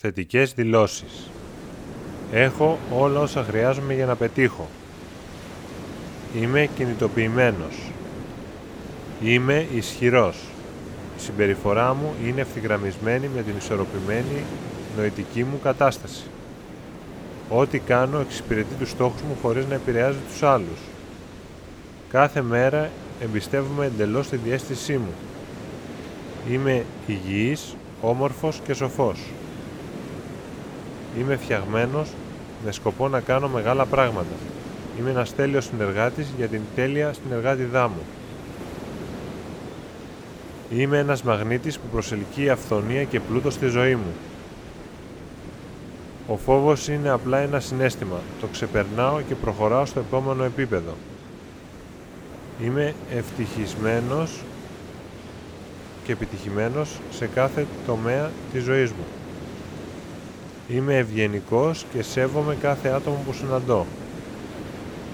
Θετικές δηλώσεις. Έχω όλα όσα χρειάζομαι για να πετύχω. Είμαι κινητοποιημένος. Είμαι ισχυρός. Η συμπεριφορά μου είναι ευθυγραμμισμένη με την ισορροπημένη νοητική μου κατάσταση. Ό,τι κάνω εξυπηρετεί τους στόχους μου χωρίς να επηρεάζει τους άλλους. Κάθε μέρα εμπιστεύομαι εντελώς τη διέστησή μου. Είμαι υγιής, όμορφος και σοφός. Είμαι φτιαγμένος με να κάνω μεγάλα πράγματα. Είμαι ένας τέλειος συνεργάτης για την τέλεια συνεργάτηδά μου. Είμαι ένας μαγνήτης που προσελκύει αυθονία και πλούτο στη ζωή μου. Ο φόβος είναι απλά ένα συνέστημα. Το ξεπερνάω και προχωράω στο επόμενο επίπεδο. Είμαι ευτυχισμένος και επιτυχημένος σε κάθε τομέα της ζωής μου. Είμαι ευγενικός και σέβομαι κάθε άτομο που συναντώ.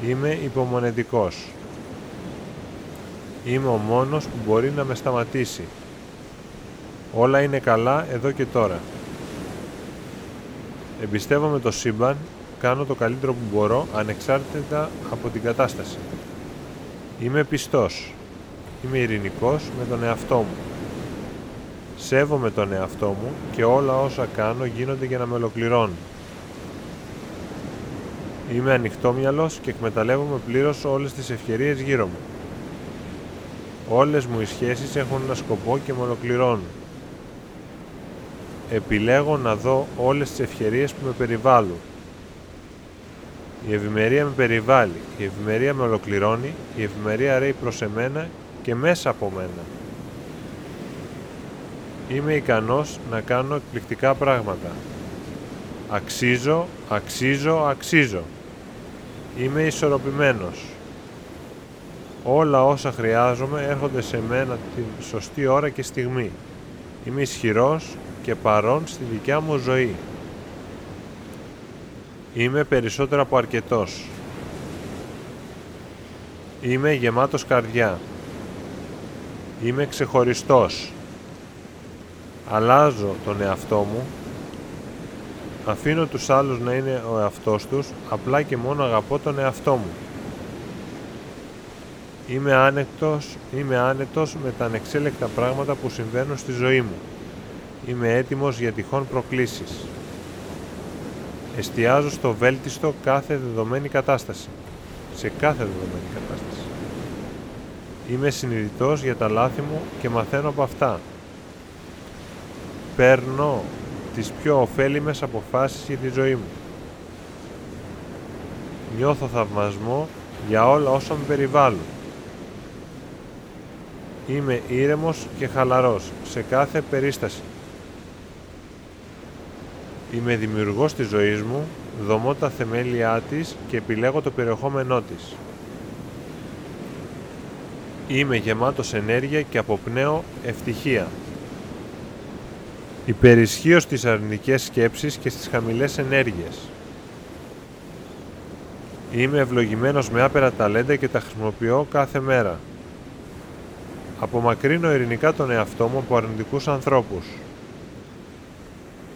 Είμαι υπομονετικός. Είμαι ο μόνος που μπορεί να με σταματήσει. Όλα είναι καλά εδώ και τώρα. Εμπιστεύομαι το σύμπαν, κάνω το καλύτερο που μπορώ ανεξάρτητα από την κατάσταση. Είμαι πιστός. Είμαι ειρηνικός με τον εαυτό μου. Σέβομαι τον εαυτό μου και όλα όσα κάνω γίνονται για να με ολοκληρώνουν. Είμαι ανοιχτόμυαλος και εκμεταλλεύομαι πλήρως όλες τις ευκαιρίες γύρω μου. Όλες μου οι σχέσεις έχουν ένα σκοπό και με ολοκληρώνουν. Επιλέγω να δω όλες τις ευκαιρίες που με περιβάλλουν. Η ευημερία με περιβάλλει, η ευημερία με ολοκληρώνει, η ευημερία ρέει προς εμένα και μέσα από μένα. Είμαι ικανός να κάνω εκπληκτικά πράγματα. Αξίζω, αξίζω, αξίζω. Είμαι ισορροπημένος. Όλα όσα χρειάζομαι έρχονται σε μένα την σωστή ώρα και στιγμή. Είμαι ισχυρός και παρόν στη δικιά μου ζωή. Είμαι περισσότερο από αρκετός. Είμαι γεμάτος καρδιά. Είμαι ξεχωριστός. Αλλάζω τον εαυτό μου. Αφήνω τους άλλους να είναι ο εαυτός τους, απλά και μόνο αγαπώ τον εαυτό μου. Είμαι άνετος, είμαι άνετος με τα ανεξέλεκτα πράγματα που συμβαίνουν στη ζωή μου. Είμαι έτοιμος για τυχόν προκλήσεις. Εστιάζω στο βέλτιστο κάθε δεδομένη κατάσταση. Σε κάθε δεδομένη κατάσταση. Είμαι συνειδητός για τα λάθη μου και μαθαίνω από αυτά. Παίρνω τις πιο ωφέλιμες αποφάσεις για τη ζωή μου. Νιώθω θαυμασμό για όλα όσα με περιβάλλουν. Είμαι ήρεμος και χαλαρός σε κάθε περίσταση. Είμαι δημιουργός της ζωής μου, δομώ τα θεμέλια της και επιλέγω το περιεχόμενό της. Είμαι γεμάτος ενέργεια και αποπνέω ευτυχία. Υπερισχύως στις αρνητικές σκέψεις και στις χαμηλές ενέργειες. Είμαι ευλογημένος με άπερα ταλέντα και τα χρησιμοποιώ κάθε μέρα. Απομακρύνω ειρηνικά τον εαυτό μου από αρνητικούς ανθρώπους.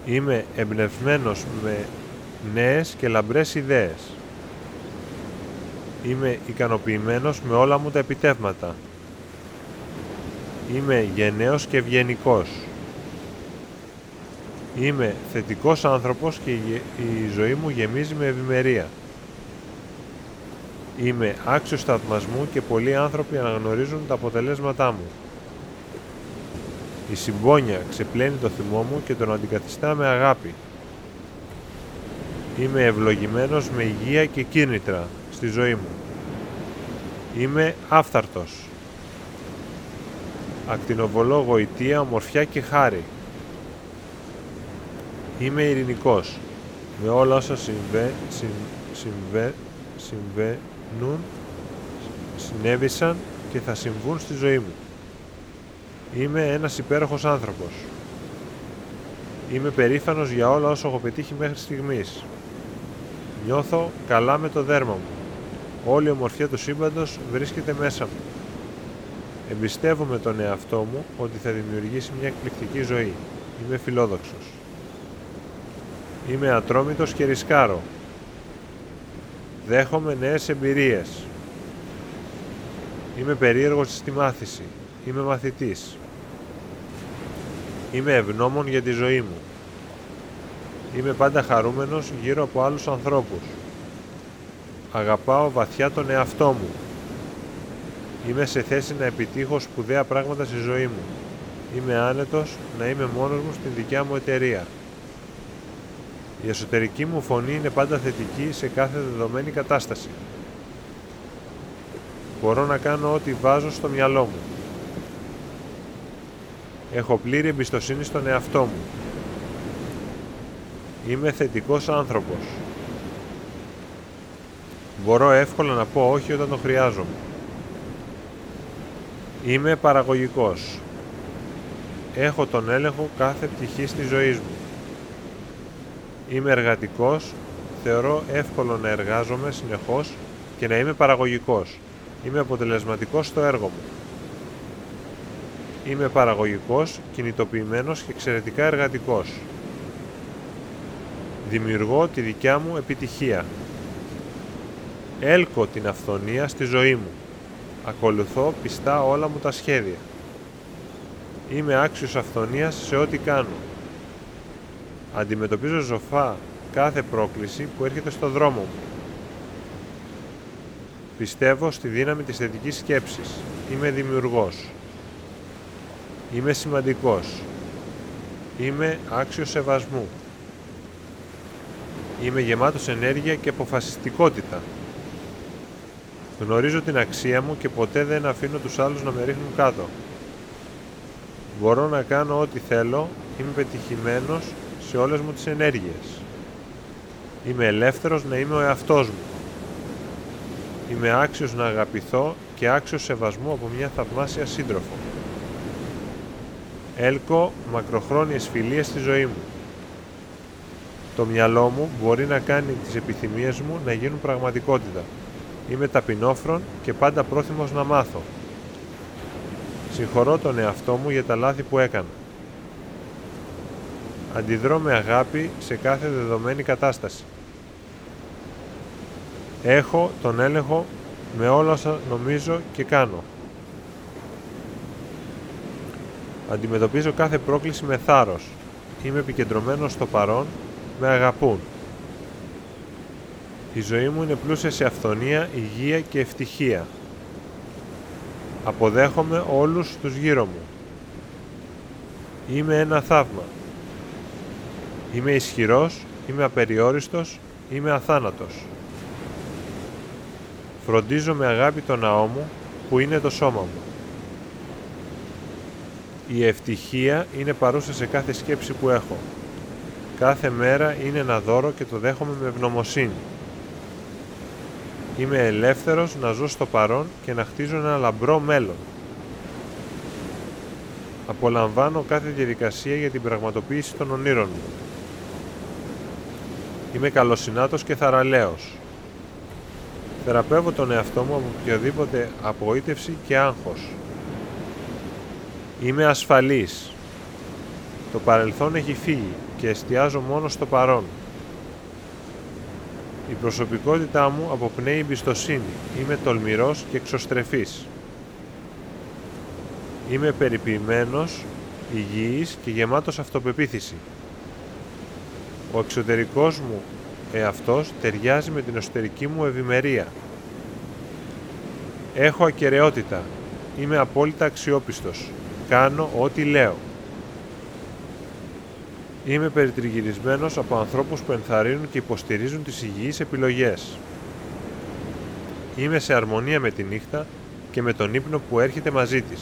Είμαι εμπνευσμένος με νέες και λαμπρές ιδέες. Είμαι ικανοποιημένος με όλα μου τα επιτεύγματα. Είμαι γενναίος και ευγενικός. Είμαι θετικός άνθρωπος και η ζωή μου γεμίζει με ευημερία. Είμαι άξιος θαυμασμού και πολλοί άνθρωποι αναγνωρίζουν τα αποτελέσματά μου. Η συμπόνια ξεπλένει το θυμό μου και τον αντικαθιστά με αγάπη. Είμαι ευλογημένος με υγεία και κίνητρα στη ζωή μου. Είμαι άφθαρτος. Ακτινοβολώ γοητεία, ομορφιά και χάρη. Είμαι ειρηνικός. Με όλα όσα συμβε, συμβε, συμβαίνουν, συνέβησαν και θα συμβούν στη ζωή μου. Είμαι ένας υπέροχος άνθρωπος. Είμαι περήφανος για όλα όσα έχω πετύχει μέχρι στιγμής. Νιώθω καλά με το δέρμα μου. Όλη η ομορφιά του σύμπαντος βρίσκεται μέσα μου. Εμπιστεύομαι τον εαυτό μου ότι θα δημιουργήσει μια εκπληκτική ζωή. Είμαι φιλόδοξος. Είμαι ατρόμητος και ρισκάρω. Δέχομαι νέες εμπειρίες. Είμαι περίεργος στη μάθηση. Είμαι μαθητής. Είμαι ευγνώμων για τη ζωή μου. Είμαι πάντα χαρούμενος γύρω από άλλους ανθρώπους. Αγαπάω βαθιά τον εαυτό μου. Είμαι σε θέση να επιτύχω σπουδαία πράγματα στη ζωή μου. Είμαι άνετος να είμαι μόνος μου στην δικιά μου εταιρεία. Η εσωτερική μου φωνή είναι πάντα θετική σε κάθε δεδομένη κατάσταση. Μπορώ να κάνω ό,τι βάζω στο μυαλό μου. Έχω πλήρη εμπιστοσύνη στον εαυτό μου. Είμαι θετικός άνθρωπος. Μπορώ εύκολα να πω όχι όταν το χρειάζομαι. Είμαι παραγωγικός. Έχω τον έλεγχο κάθε πτυχής της ζωής μου. Είμαι εργατικός, θεωρώ εύκολο να εργάζομαι συνεχώς και να είμαι παραγωγικός. Είμαι αποτελεσματικός στο έργο μου. Είμαι παραγωγικός, κινητοποιημένος και εξαιρετικά εργατικός. Δημιουργώ τη δικιά μου επιτυχία. Έλκω την αυθονία στη ζωή μου. Ακολουθώ πιστά όλα μου τα σχέδια. Είμαι άξιος αυθονίας σε ό,τι κάνω. Αντιμετωπίζω ζωφά κάθε πρόκληση που έρχεται στο δρόμο μου. Πιστεύω στη δύναμη της θετικής σκέψης. Είμαι δημιουργός. Είμαι σημαντικός. Είμαι άξιος σεβασμού. Είμαι γεμάτος ενέργεια και αποφασιστικότητα. Γνωρίζω την αξία μου και ποτέ δεν αφήνω τους άλλους να με ρίχνουν κάτω. Μπορώ να κάνω ό,τι θέλω, είμαι πετυχημένος σε όλες μου τις ενέργειες. Είμαι ελεύθερος να είμαι ο εαυτός μου. Είμαι άξιος να αγαπηθώ και άξιος σεβασμού από μια θαυμάσια σύντροφο. Έλκω μακροχρόνιες φιλίες στη ζωή μου. Το μυαλό μου μπορεί να κάνει τις επιθυμίες μου να γίνουν πραγματικότητα. Είμαι ταπεινόφρον και πάντα πρόθυμος να μάθω. Συγχωρώ τον εαυτό μου για τα λάθη που έκανα. Αντιδρώ με αγάπη σε κάθε δεδομένη κατάσταση. Έχω τον έλεγχο με όλα όσα νομίζω και κάνω. Αντιμετωπίζω κάθε πρόκληση με θάρρος. Είμαι επικεντρωμένος στο παρόν, με αγαπούν. Η ζωή μου είναι πλούσια σε αυθονία, υγεία και ευτυχία. Αποδέχομαι όλους τους γύρω μου. Είμαι ένα θαύμα. Είμαι ισχυρός, είμαι απεριόριστος, είμαι αθάνατος. Φροντίζω με αγάπη το ναό μου, που είναι το σώμα μου. Η ευτυχία είναι παρούσα σε κάθε σκέψη που έχω. Κάθε μέρα είναι ένα δώρο και το δέχομαι με ευγνωμοσύνη. Είμαι ελεύθερος να ζω στο παρόν και να χτίζω ένα λαμπρό μέλλον. Απολαμβάνω κάθε διαδικασία για την πραγματοποίηση των ονείρων μου. Είμαι καλοσυνάτος και θαραλέος. Θεραπεύω τον εαυτό μου από οποιαδήποτε απογοήτευση και άγχος. Είμαι ασφαλής. Το παρελθόν έχει φύγει και εστιάζω μόνο στο παρόν. Η προσωπικότητά μου αποπνέει εμπιστοσύνη. Είμαι τολμηρός και εξωστρεφής. Είμαι περιποιημένος, υγιής και γεμάτος αυτοπεποίθηση. Ο εξωτερικός μου εαυτός ταιριάζει με την εσωτερική μου ευημερία. Έχω ακαιρεότητα. Είμαι απόλυτα αξιόπιστος. Κάνω ό,τι λέω. Είμαι περιτριγυρισμένος από ανθρώπους που ενθαρρύνουν και υποστηρίζουν τις υγιείς επιλογές. Είμαι σε αρμονία με τη νύχτα και με τον ύπνο που έρχεται μαζί της.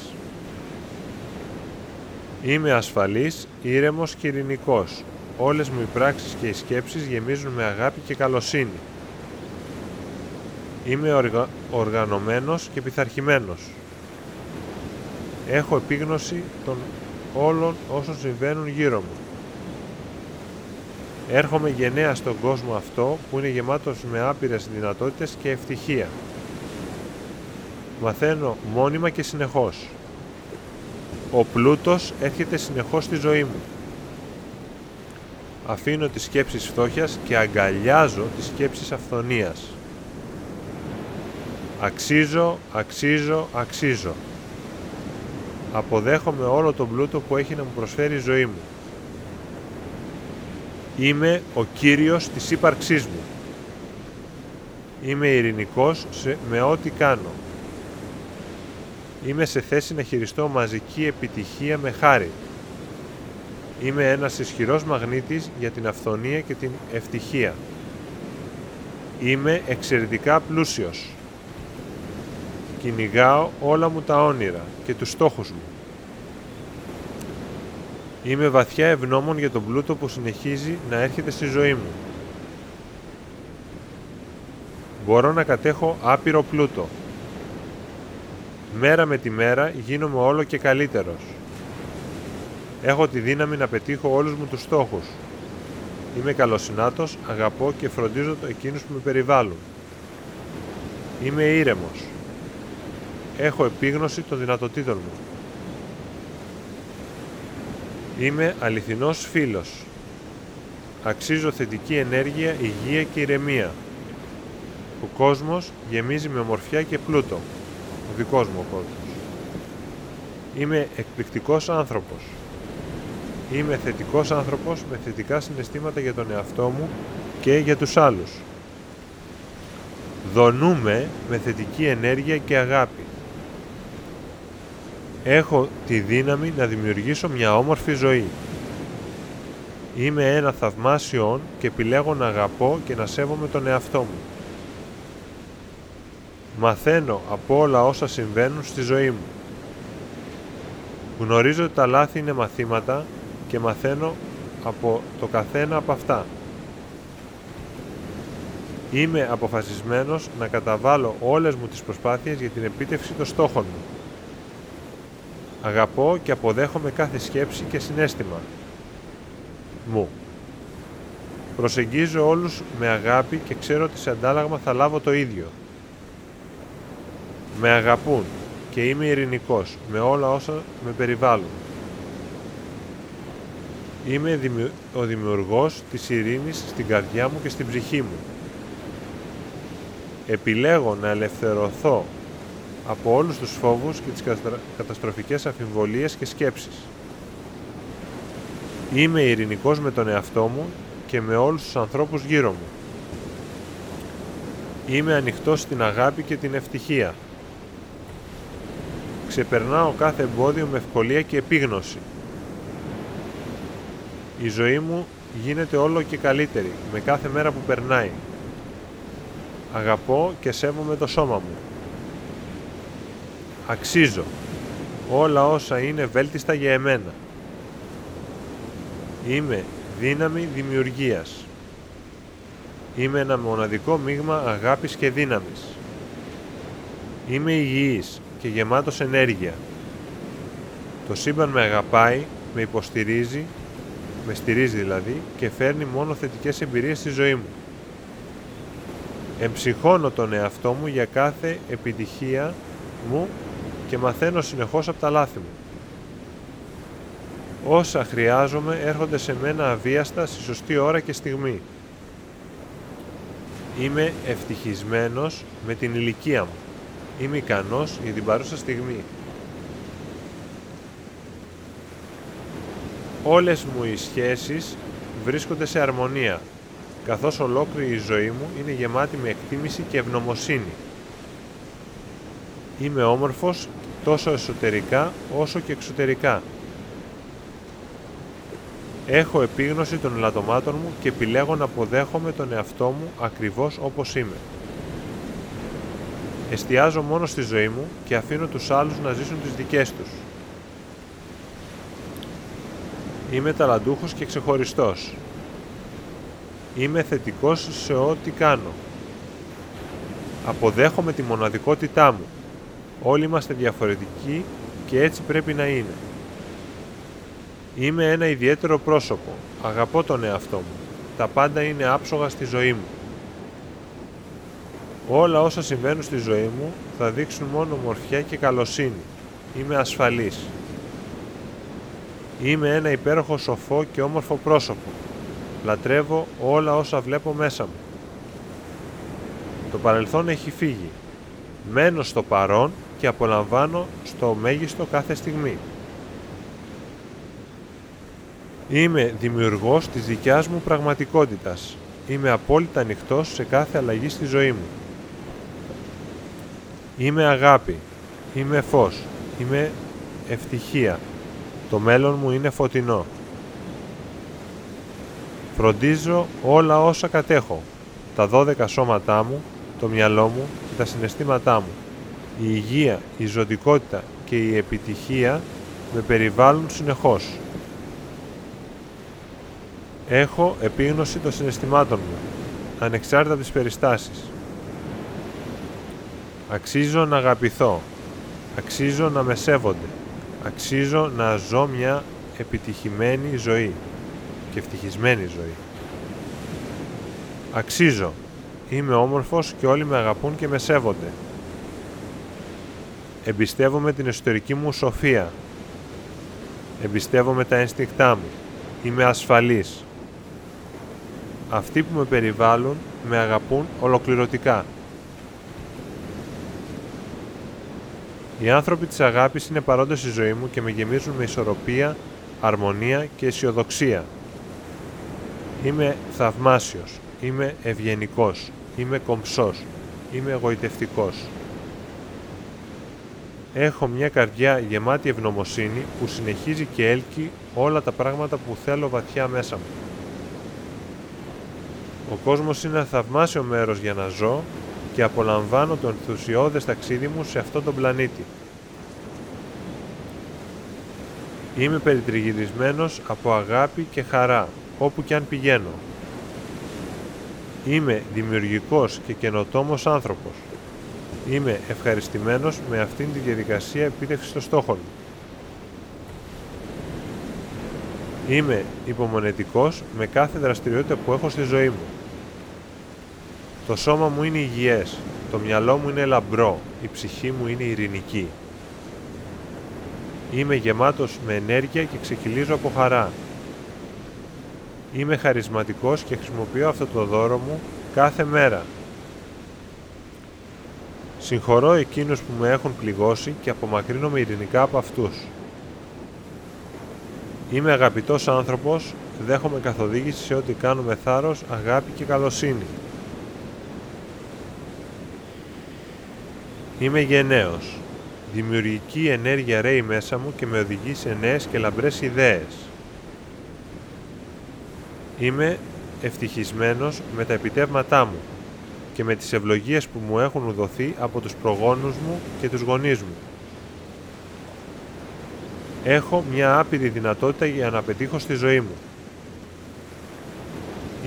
Είμαι ασφαλής, ήρεμος και ειρηνικός. Όλες μου οι πράξεις και οι σκέψεις γεμίζουν με αγάπη και καλοσύνη. Είμαι οργα... οργανωμένος και πειθαρχημένος. Έχω επίγνωση των όλων όσων συμβαίνουν γύρω μου. Έρχομαι γενναία στον κόσμο αυτό που είναι γεμάτος με άπειρες δυνατότητες και ευτυχία. Μαθαίνω μόνιμα και συνεχώς. Ο πλούτος έρχεται συνεχώς στη ζωή μου. Αφήνω τις σκέψεις φτώχειας και αγκαλιάζω τις σκέψεις αυθονίας. Αξίζω, αξίζω, αξίζω. Αποδέχομαι όλο τον πλούτο που έχει να μου προσφέρει η ζωή μου. Είμαι ο Κύριος της ύπαρξής μου. Είμαι ειρηνικός με ό,τι κάνω. Είμαι σε θέση να χειριστώ μαζική επιτυχία με χάρη. Είμαι ένας ισχυρός μαγνήτης για την αυθονία και την ευτυχία. Είμαι εξαιρετικά πλούσιος. Κυνηγάω όλα μου τα όνειρα και τους στόχους μου. Είμαι βαθιά ευγνώμων για τον πλούτο που συνεχίζει να έρχεται στη ζωή μου. Μπορώ να κατέχω άπειρο πλούτο. Μέρα με τη μέρα γίνομαι όλο και καλύτερος. Έχω τη δύναμη να πετύχω όλους μου τους στόχους. Είμαι καλοσυνάτος, αγαπώ και φροντίζω το εκείνους που με περιβάλλουν. Είμαι ήρεμος. Έχω επίγνωση των δυνατοτήτων μου. Είμαι αληθινός φίλος. Αξίζω θετική ενέργεια, υγεία και ηρεμία. Ο κόσμος γεμίζει με ομορφιά και πλούτο. Ο δικός μου ο κόσμος. Είμαι εκπληκτικός άνθρωπος. Είμαι θετικός άνθρωπος με θετικά συναισθήματα για τον εαυτό μου και για τους άλλους. Δονούμε με θετική ενέργεια και αγάπη. Έχω τη δύναμη να δημιουργήσω μια όμορφη ζωή. Είμαι ένα θαυμάσιο και επιλέγω να αγαπώ και να σέβομαι τον εαυτό μου. Μαθαίνω από όλα όσα συμβαίνουν στη ζωή μου. Γνωρίζω ότι τα λάθη είναι μαθήματα και μαθαίνω από το καθένα από αυτά. Είμαι αποφασισμένος να καταβάλω όλες μου τις προσπάθειες για την επίτευξη των στόχων μου. Αγαπώ και αποδέχομαι κάθε σκέψη και συνέστημα μου. Προσεγγίζω όλους με αγάπη και ξέρω ότι σε αντάλλαγμα θα λάβω το ίδιο. Με αγαπούν και είμαι ειρηνικός με όλα όσα με περιβάλλουν. Είμαι ο δημιουργός της ειρήνης στην καρδιά μου και στην ψυχή μου. Επιλέγω να ελευθερωθώ από όλους τους φόβους και τις καταστροφικές αφιβολίες και σκέψεις. Είμαι ειρηνικός με τον εαυτό μου και με όλους τους ανθρώπους γύρω μου. Είμαι ανοιχτός στην αγάπη και την ευτυχία. Ξεπερνάω κάθε εμπόδιο με ευκολία και επίγνωση. Η ζωή μου γίνεται όλο και καλύτερη με κάθε μέρα που περνάει. Αγαπώ και σέβομαι το σώμα μου. Αξίζω όλα όσα είναι βέλτιστα για εμένα. Είμαι δύναμη δημιουργίας. Είμαι ένα μοναδικό μείγμα αγάπης και δύναμης. Είμαι υγιής και γεμάτος ενέργεια. Το σύμπαν με αγαπάει, με υποστηρίζει, με στηρίζει δηλαδή και φέρνει μόνο θετικές εμπειρίες στη ζωή μου. Εμψυχώνω τον εαυτό μου για κάθε επιτυχία μου και μαθαίνω συνεχώς από τα λάθη μου. Όσα χρειάζομαι έρχονται σε μένα αβίαστα στη σωστή ώρα και στιγμή. Είμαι ευτυχισμένος με την ηλικία μου. Είμαι ικανός για την παρούσα στιγμή. Όλες μου οι σχέσεις βρίσκονται σε αρμονία, καθώς ολόκληρη η ζωή μου είναι γεμάτη με εκτίμηση και ευνομοσύνη. Είμαι όμορφος τόσο εσωτερικά όσο και εξωτερικά. Έχω επίγνωση των ελαττωμάτων μου και επιλέγω να αποδέχομαι τον εαυτό μου ακριβώς όπως είμαι. Εστιάζω μόνο στη ζωή μου και αφήνω τους άλλους να ζήσουν τις δικές τους. Είμαι ταλαντούχος και ξεχωριστός. Είμαι θετικός σε ό,τι κάνω. Αποδέχομαι τη μοναδικότητά μου. Όλοι είμαστε διαφορετικοί και έτσι πρέπει να είναι. Είμαι ένα ιδιαίτερο πρόσωπο. Αγαπώ τον εαυτό μου. Τα πάντα είναι άψογα στη ζωή μου. Όλα όσα συμβαίνουν στη ζωή μου θα δείξουν μόνο μορφιά και καλοσύνη. Είμαι ασφαλής. Είμαι ένα υπέροχο σοφό και όμορφο πρόσωπο. Λατρεύω όλα όσα βλέπω μέσα μου. Το παρελθόν έχει φύγει. Μένω στο παρόν και απολαμβάνω στο μέγιστο κάθε στιγμή. Είμαι δημιουργός της δικιάς μου πραγματικότητας. Είμαι απόλυτα ανοιχτός σε κάθε αλλαγή στη ζωή μου. Είμαι αγάπη. Είμαι φως. Είμαι ευτυχία. Το μέλλον μου είναι φωτεινό. Φροντίζω όλα όσα κατέχω. Τα δώδεκα σώματά μου, το μυαλό μου και τα συναισθήματά μου. Η υγεία, η ζωτικότητα και η επιτυχία με περιβάλλουν συνεχώς. Έχω επίγνωση των συναισθημάτων μου, ανεξάρτητα από τις περιστάσεις. Αξίζω να αγαπηθώ. Αξίζω να με σέβονται. Αξίζω να ζω μια επιτυχημένη ζωή και ευτυχισμένη ζωή. Αξίζω. Είμαι όμορφος και όλοι με αγαπούν και με σέβονται. Εμπιστεύομαι την εσωτερική μου σοφία. Εμπιστεύομαι τα ένστικτά μου. Είμαι ασφαλής. Αυτοί που με περιβάλλουν με αγαπούν ολοκληρωτικά. Οι άνθρωποι της αγάπης είναι παρόντες στη ζωή μου και με γεμίζουν με ισορροπία, αρμονία και αισιοδοξία. Είμαι θαυμάσιος, είμαι ευγενικός, είμαι κομψός, είμαι εγωιτευτικός. Έχω μια καρδιά γεμάτη ευγνωμοσύνη που συνεχίζει και έλκει όλα τα πράγματα που θέλω βαθιά μέσα μου. Ο κόσμος είναι ένα θαυμάσιο μέρος για να ζω και απολαμβάνω το ενθουσιώδες ταξίδι μου σε αυτόν τον πλανήτη. Είμαι περιτριγυρισμένος από αγάπη και χαρά, όπου και αν πηγαίνω. Είμαι δημιουργικός και καινοτόμος άνθρωπος. Είμαι ευχαριστημένος με αυτήν τη διαδικασία επίτευξης των στόχων μου. Είμαι υπομονετικός με κάθε δραστηριότητα που έχω στη ζωή μου. Το σώμα μου είναι υγιές, το μυαλό μου είναι λαμπρό, η ψυχή μου είναι ειρηνική. Είμαι γεμάτος με ενέργεια και ξεκυλίζω από χαρά. Είμαι χαρισματικός και χρησιμοποιώ αυτό το δώρο μου κάθε μέρα. Συγχωρώ εκείνους που με έχουν πληγώσει και απομακρύνομαι ειρηνικά από αυτούς. Είμαι αγαπητός άνθρωπος, δέχομαι καθοδήγηση σε ό,τι κάνω με θάρρος, αγάπη και καλοσύνη. Είμαι γενναίος. Δημιουργική ενέργεια ρέει μέσα μου και με οδηγεί σε νέες και λαμπρές ιδέες. Είμαι ευτυχισμένος με τα επιτεύγματά μου και με τις ευλογίες που μου έχουν δοθεί από τους προγόνους μου και τους γονείς μου. Έχω μια άπειρη δυνατότητα για να πετύχω στη ζωή μου.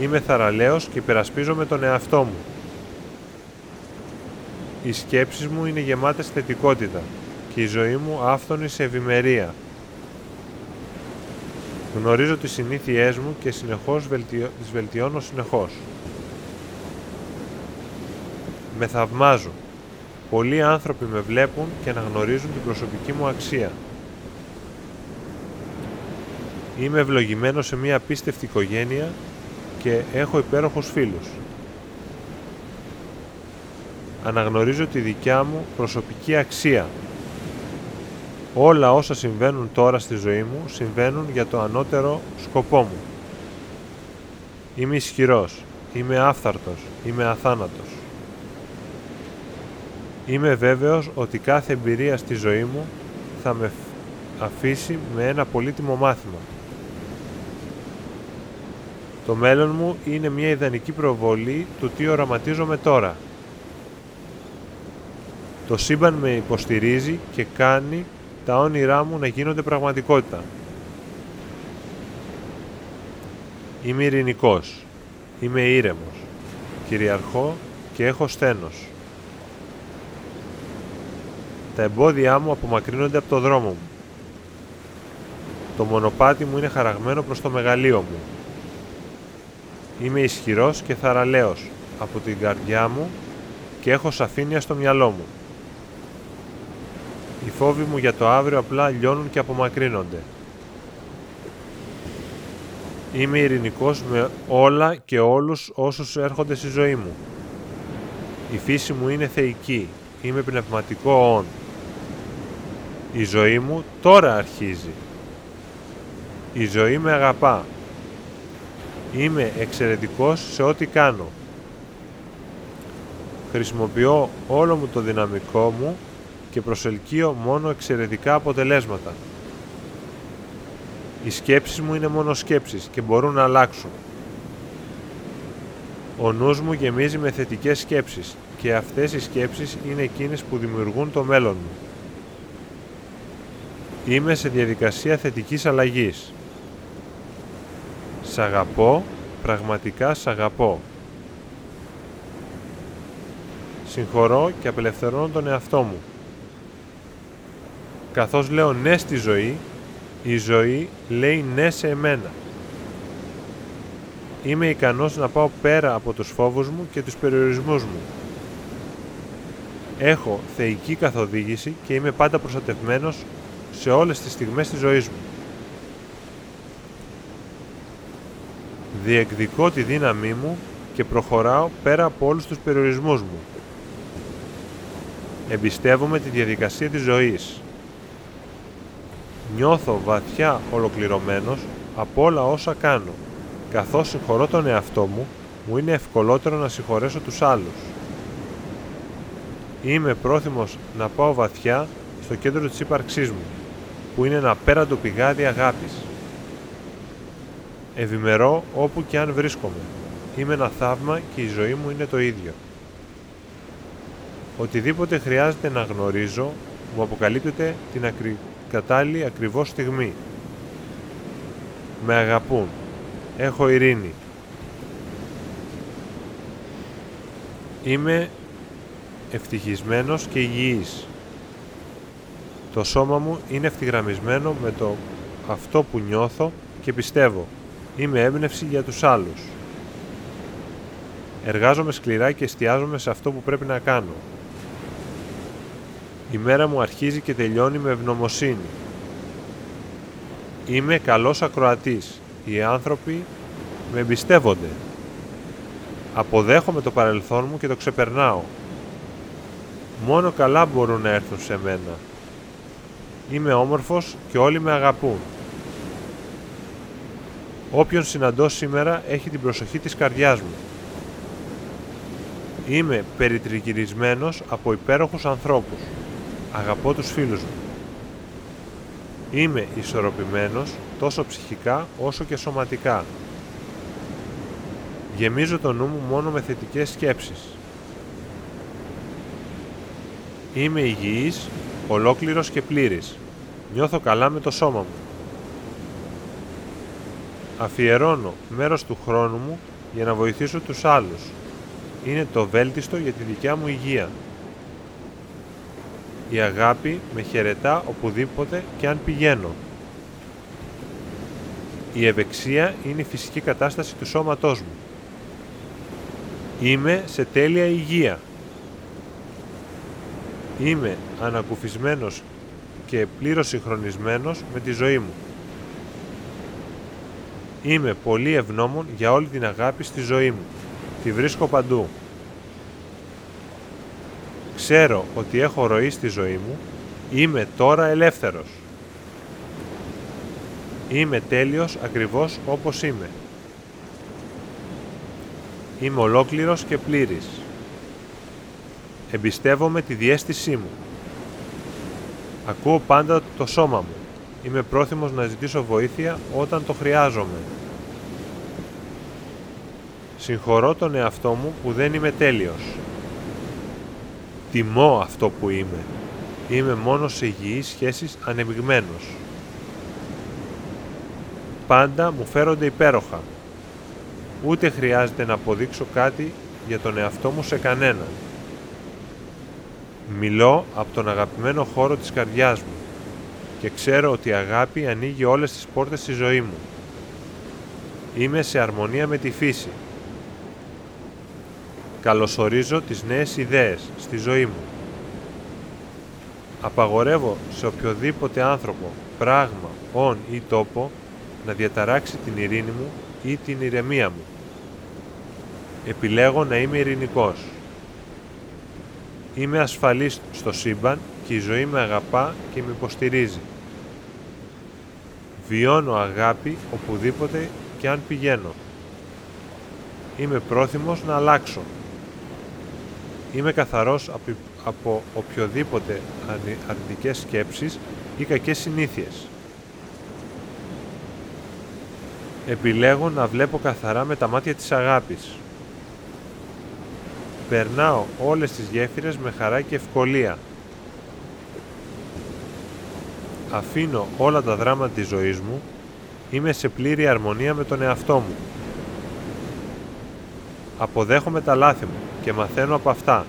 Είμαι θαραλέος και υπερασπίζομαι τον εαυτό μου. Οι σκέψεις μου είναι γεμάτες θετικότητα και η ζωή μου άφθονη σε ευημερία. Γνωρίζω τις συνήθειές μου και συνεχώς βελτιώ... τις βελτιώνω συνεχώς. Με θαυμάζω. Πολλοί άνθρωποι με βλέπουν και αναγνωρίζουν την προσωπική μου αξία. Είμαι ευλογημένο σε μια απίστευτη οικογένεια και έχω υπέροχους φίλους. Αναγνωρίζω τη δικιά μου προσωπική αξία Όλα όσα συμβαίνουν τώρα στη ζωή μου συμβαίνουν για το ανώτερο σκοπό μου. Είμαι ισχυρός, είμαι άφθαρτος, είμαι αθάνατος. Είμαι βέβαιος ότι κάθε εμπειρία στη ζωή μου θα με αφήσει με ένα πολύτιμο μάθημα. Το μέλλον μου είναι μια ιδανική προβολή του τι οραματίζομαι τώρα. Το σύμπαν με υποστηρίζει και κάνει τα όνειρά μου να γίνονται πραγματικότητα. Είμαι ειρηνικός. Είμαι ήρεμος. Κυριαρχώ και έχω στένος. Τα εμπόδια μου απομακρύνονται από το δρόμο μου. Το μονοπάτι μου είναι χαραγμένο προς το μεγαλείο μου. Είμαι ισχυρός και θαραλέος από την καρδιά μου και έχω σαφήνεια στο μυαλό μου. Οι φόβοι μου για το αύριο απλά λιώνουν και απομακρύνονται. Είμαι ειρηνικός με όλα και όλους όσους έρχονται στη ζωή μου. Η φύση μου είναι θεϊκή. Είμαι πνευματικό όν. Η ζωή μου τώρα αρχίζει. Η ζωή με αγαπά. Είμαι εξαιρετικός σε ό,τι κάνω. Χρησιμοποιώ όλο μου το δυναμικό μου και προσελκύω μόνο εξαιρετικά αποτελέσματα. Οι σκέψεις μου είναι μόνο σκέψεις και μπορούν να αλλάξουν. Ο νους μου γεμίζει με θετικές σκέψεις και αυτές οι σκέψεις είναι εκείνες που δημιουργούν το μέλλον μου. Είμαι σε διαδικασία θετικής αλλαγής. Σ' αγαπώ, πραγματικά σ' αγαπώ. Συγχωρώ και απελευθερώνω τον εαυτό μου. Καθώς λέω ναι στη ζωή, η ζωή λέει ναι σε εμένα. Είμαι ικανός να πάω πέρα από τους φόβους μου και τους περιορισμούς μου. Έχω θεϊκή καθοδήγηση και είμαι πάντα προστατευμένος σε όλες τις στιγμές της ζωής μου. Διεκδικώ τη δύναμή μου και προχωράω πέρα από όλους τους περιορισμούς μου. Εμπιστεύομαι τη διαδικασία της ζωής. Νιώθω βαθιά ολοκληρωμένος από όλα όσα κάνω. Καθώς συγχωρώ τον εαυτό μου, μου είναι ευκολότερο να συγχωρέσω τους άλλους. Είμαι πρόθυμος να πάω βαθιά στο κέντρο της ύπαρξής μου, που είναι ένα πέραντο πηγάδι αγάπης. Ευημερώ όπου και αν βρίσκομαι. Είμαι ένα θαύμα και η ζωή μου είναι το ίδιο. Οτιδήποτε χρειάζεται να γνωρίζω, μου αποκαλύπτεται την ακρι... κατάλληλη ακριβώς στιγμή. Με αγαπούν. Έχω ειρήνη. Είμαι ευτυχισμένος και υγιής. Το σώμα μου είναι ευθυγραμμισμένο με το αυτό που νιώθω και πιστεύω. Είμαι έμπνευση για τους άλλους. Εργάζομαι σκληρά και εστιάζομαι σε αυτό που πρέπει να κάνω. Η μέρα μου αρχίζει και τελειώνει με ευγνωμοσύνη. Είμαι καλός ακροατής. Οι άνθρωποι με εμπιστεύονται. Αποδέχομαι το παρελθόν μου και το ξεπερνάω. Μόνο καλά μπορούν να έρθουν σε μένα. Είμαι όμορφος και όλοι με αγαπούν. Όποιον συναντώ σήμερα έχει την προσοχή της καρδιάς μου. Είμαι περιτριγυρισμένος από υπέροχους ανθρώπους. Αγαπώ τους φίλους μου. Είμαι ισορροπημένος τόσο ψυχικά όσο και σωματικά. Γεμίζω το νου μου μόνο με θετικές σκέψεις. Είμαι υγιής, ολόκληρος και πλήρης. Νιώθω καλά με το σώμα μου. Αφιερώνω μέρος του χρόνου μου για να βοηθήσω τους άλλους. Είναι το βέλτιστο για τη δικιά μου υγεία. Η αγάπη με χαιρετά οπουδήποτε και αν πηγαίνω. Η ευεξία είναι η φυσική κατάσταση του σώματός μου. Είμαι σε τέλεια υγεία. Είμαι ανακουφισμένος και πλήρως συγχρονισμένος με τη ζωή μου. Είμαι πολύ ευγνώμων για όλη την αγάπη στη ζωή μου. Τη βρίσκω παντού. Ξέρω ότι έχω ροή στη ζωή μου. Είμαι τώρα ελεύθερος. Είμαι τέλειος ακριβώς όπως είμαι. Είμαι ολόκληρος και πλήρης. Εμπιστεύομαι τη διέστησή μου. Ακούω πάντα το σώμα μου. Είμαι πρόθυμος να ζητήσω βοήθεια όταν το χρειάζομαι. Συγχωρώ τον εαυτό μου που δεν είμαι τέλειος. Τιμώ αυτό που είμαι. Είμαι μόνος σε υγιείς σχέσεις ανεμιγμένος. Πάντα μου φέρονται υπέροχα. Ούτε χρειάζεται να αποδείξω κάτι για τον εαυτό μου σε κανέναν. Μιλώ από τον αγαπημένο χώρο της καρδιάς μου και ξέρω ότι η αγάπη ανοίγει όλες τις πόρτες στη ζωή μου. Είμαι σε αρμονία με τη φύση. Καλωσορίζω τις νέες ιδέες στη ζωή μου. Απαγορεύω σε οποιοδήποτε άνθρωπο, πράγμα, όν ή τόπο να διαταράξει την ειρήνη μου ή την ηρεμία μου. Επιλέγω να είμαι ειρηνικός. Είμαι ασφαλής στο σύμπαν και η ζωή με αγαπά και με υποστηρίζει. Βιώνω αγάπη οπουδήποτε και αν πηγαίνω. Είμαι πρόθυμος να αλλάξω. Είμαι καθαρός από οποιοδήποτε αρνητικές σκέψεις ή κακές συνήθειες. Επιλέγω να βλέπω καθαρά με τα μάτια της αγάπης. Περνάω όλες τις γέφυρες με χαρά και ευκολία. Αφήνω όλα τα δράματα της ζωής μου. Είμαι σε πλήρη αρμονία με τον εαυτό μου. Αποδέχομαι τα λάθη μου και μαθαίνω από αυτά.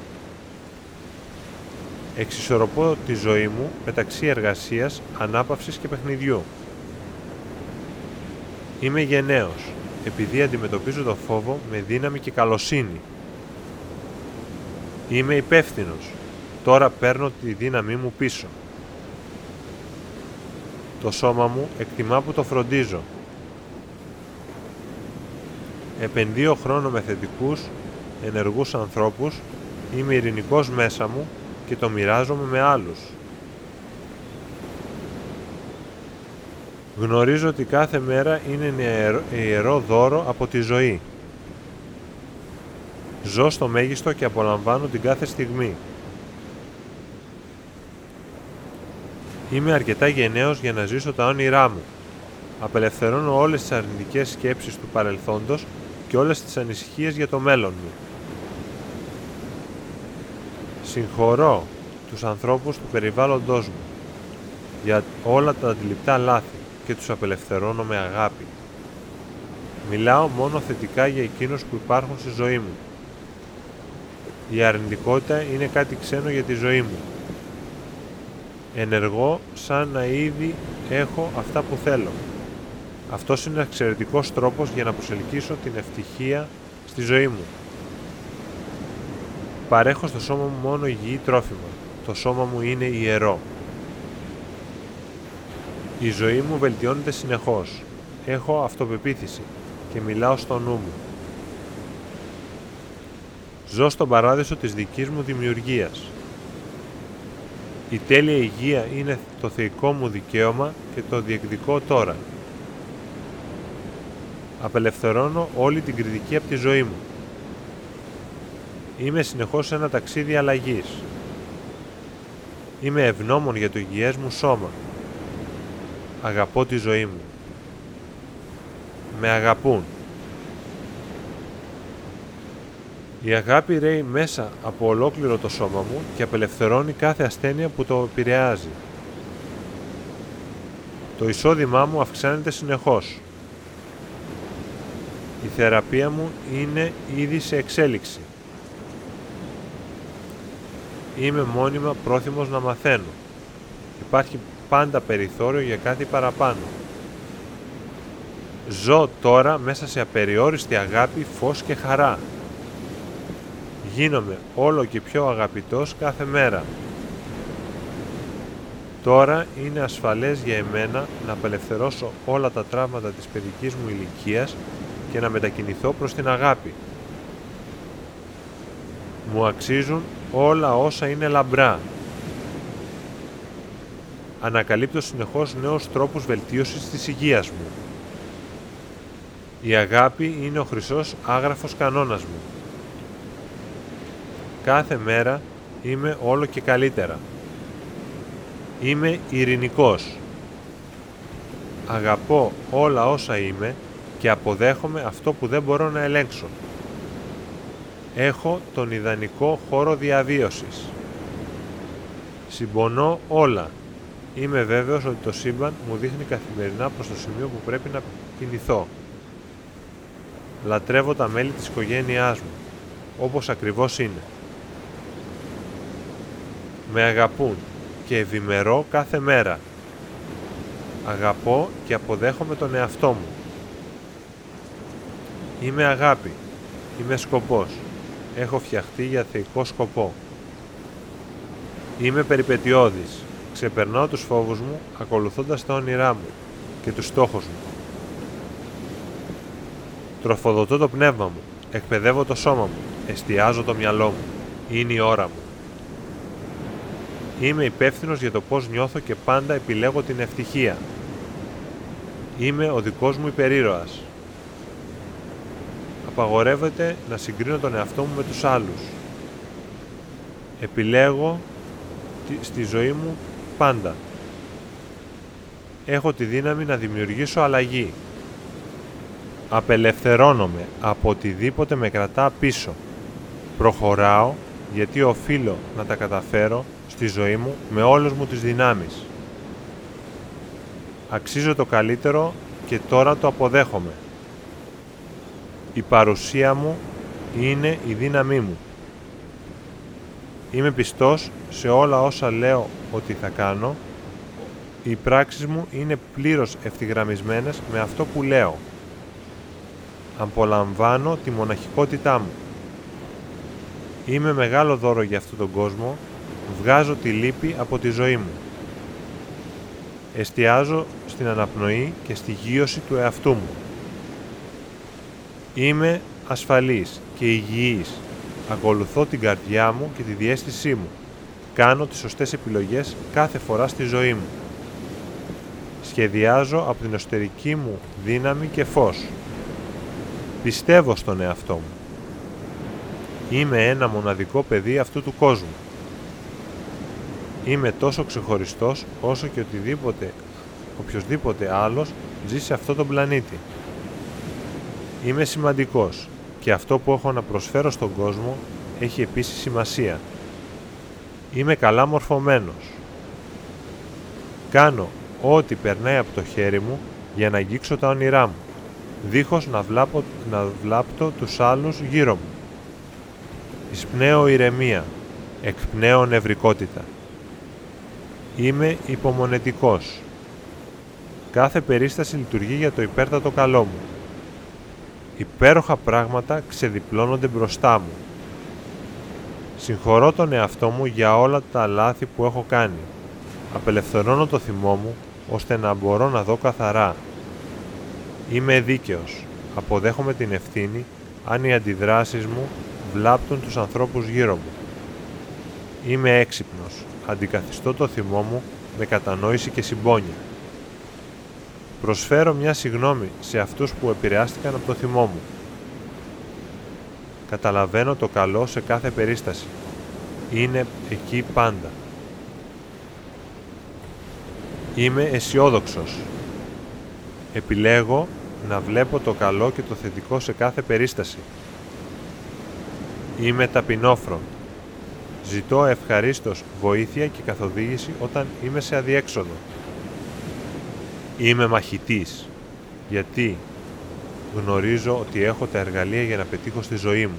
Εξισορροπώ τη ζωή μου μεταξύ εργασίας, ανάπαυσης και παιχνιδιού. Είμαι γενναίος, επειδή αντιμετωπίζω το φόβο με δύναμη και καλοσύνη. Είμαι υπεύθυνος. Τώρα παίρνω τη δύναμή μου πίσω. Το σώμα μου εκτιμά που το φροντίζω. Επενδύω χρόνο με θετικούς, ενεργούς ανθρώπους, είμαι ειρηνικός μέσα μου και το μοιράζομαι με άλλους. Γνωρίζω ότι κάθε μέρα είναι ιερό δώρο από τη ζωή. Ζω στο μέγιστο και απολαμβάνω την κάθε στιγμή. Είμαι αρκετά γενναίος για να ζήσω τα όνειρά μου. Απελευθερώνω όλες τις αρνητικές σκέψεις του παρελθόντος και όλες τις ανησυχίες για το μέλλον μου. Συγχωρώ τους ανθρώπους του περιβάλλοντός μου για όλα τα αντιληπτά λάθη και τους απελευθερώνω με αγάπη. Μιλάω μόνο θετικά για εκείνους που υπάρχουν στη ζωή μου. Η αρνητικότητα είναι κάτι ξένο για τη ζωή μου. Ενεργώ σαν να ήδη έχω αυτά που θέλω. Αυτός είναι ένα εξαιρετικός τρόπος για να προσελκύσω την ευτυχία στη ζωή μου. Παρέχω στο σώμα μου μόνο υγιή τρόφιμα. Το σώμα μου είναι ιερό. Η ζωή μου βελτιώνεται συνεχώς. Έχω αυτοπεποίθηση και μιλάω στο νου μου. Ζω στον παράδεισο της δικής μου δημιουργίας. Η τέλεια υγεία είναι το θεϊκό μου δικαίωμα και το διεκδικώ τώρα. Απελευθερώνω όλη την κριτική από τη ζωή μου. Είμαι συνεχώς σε ένα ταξίδι αλλαγής. Είμαι ευγνώμων για το υγιές μου σώμα. Αγαπώ τη ζωή μου. Με αγαπούν. Η αγάπη ρέει μέσα από ολόκληρο το σώμα μου και απελευθερώνει κάθε ασθένεια που το επηρεάζει. Το εισόδημά μου αυξάνεται συνεχώς. Η θεραπεία μου είναι ήδη σε εξέλιξη. Είμαι μόνιμα πρόθυμος να μαθαίνω. Υπάρχει πάντα περιθώριο για κάτι παραπάνω. Ζω τώρα μέσα σε απεριόριστη αγάπη, φως και χαρά. Γίνομαι όλο και πιο αγαπητός κάθε μέρα. Τώρα είναι ασφαλές για εμένα να απελευθερώσω όλα τα τραύματα της παιδικής μου ηλικίας και να μετακινηθώ προς την αγάπη. Μου αξίζουν όλα όσα είναι λαμπρά. Ανακαλύπτω συνεχώς νέους τρόπους βελτίωσης της υγείας μου. Η αγάπη είναι ο χρυσός άγραφος κανόνας μου. Κάθε μέρα είμαι όλο και καλύτερα. Είμαι ειρηνικός. Αγαπώ όλα όσα είμαι και αποδέχομαι αυτό που δεν μπορώ να ελέγξω. Έχω τον ιδανικό χώρο διαβίωσης. Συμπονώ όλα. Είμαι βέβαιος ότι το σύμπαν μου δείχνει καθημερινά προς το σημείο που πρέπει να κινηθώ. Λατρεύω τα μέλη της οικογένειάς μου, όπως ακριβώς είναι. Με αγαπούν και ευημερώ κάθε μέρα. Αγαπώ και αποδέχομαι τον εαυτό μου. Είμαι αγάπη. Είμαι σκοπός. Έχω φτιαχτεί για θεϊκό σκοπό. Είμαι περιπετειώδης. Ξεπερνάω τους φόβους μου ακολουθώντας τα όνειρά μου και τους στόχους μου. Τροφοδοτώ το πνεύμα μου, εκπαιδεύω το σώμα μου, εστιάζω το μυαλό μου. Είναι η ώρα μου. Είμαι υπεύθυνος για το πώς νιώθω και πάντα επιλέγω την ευτυχία. Είμαι ο δικός μου υπερήρωας. Απαγορεύεται να συγκρίνω τον εαυτό μου με τους άλλους. Επιλέγω στη ζωή μου πάντα. Έχω τη δύναμη να δημιουργήσω αλλαγή. Απελευθερώνομαι από οτιδήποτε με κρατά πίσω. Προχωράω γιατί οφείλω να τα καταφέρω στη ζωή μου με όλες μου τις δυνάμεις. Αξίζω το καλύτερο και τώρα το αποδέχομαι. Η παρουσία μου είναι η δύναμή μου. Είμαι πιστός σε όλα όσα λέω ότι θα κάνω. Οι πράξεις μου είναι πλήρως ευθυγραμμισμένες με αυτό που λέω. Απολαμβάνω τη μοναχικότητά μου. Είμαι μεγάλο δώρο για αυτόν τον κόσμο. Βγάζω τη λύπη από τη ζωή μου. Εστιάζω στην αναπνοή και στη γύρωση του εαυτού μου. Είμαι ασφαλής και υγιής. Ακολουθώ την καρδιά μου και τη διέστησή μου. Κάνω τις σωστές επιλογές κάθε φορά στη ζωή μου. Σχεδιάζω από την εσωτερική μου δύναμη και φως. Πιστεύω στον εαυτό μου. Είμαι ένα μοναδικό παιδί αυτού του κόσμου. Είμαι τόσο ξεχωριστός όσο και οτιδήποτε, οποιοδήποτε άλλος ζει σε αυτό τον πλανήτη. Είμαι σημαντικός και αυτό που έχω να προσφέρω στον κόσμο έχει επίσης σημασία. Είμαι καλά μορφωμένος. Κάνω ό,τι περνάει από το χέρι μου για να αγγίξω τα όνειρά μου, δίχως να, βλάπω, να βλάπτω τους άλλους γύρω μου. Εισπνέω ηρεμία, εκπνέω νευρικότητα. Είμαι υπομονετικός. Κάθε περίσταση λειτουργεί για το υπέρτατο καλό μου. Υπέροχα πράγματα ξεδιπλώνονται μπροστά μου. Συγχωρώ τον εαυτό μου για όλα τα λάθη που έχω κάνει. Απελευθερώνω το θυμό μου ώστε να μπορώ να δω καθαρά. Είμαι δίκαιος. Αποδέχομαι την ευθύνη αν οι αντιδράσεις μου βλάπτουν τους ανθρώπους γύρω μου. Είμαι έξυπνος. Αντικαθιστώ το θυμό μου με κατανόηση και συμπόνια. Προσφέρω μια συγνώμη σε αυτούς που επηρεάστηκαν από το θυμό μου. Καταλαβαίνω το καλό σε κάθε περίσταση. Είναι εκεί πάντα. Είμαι αισιόδοξος. Επιλέγω να βλέπω το καλό και το θετικό σε κάθε περίσταση. Είμαι ταπεινόφρον. Ζητώ ευχαρίστως βοήθεια και καθοδήγηση όταν είμαι σε αδιέξοδο. Είμαι μαχητής, γιατί; Γνωρίζω ότι έχω τα εργαλεία για να πετύχω στη ζωή μου.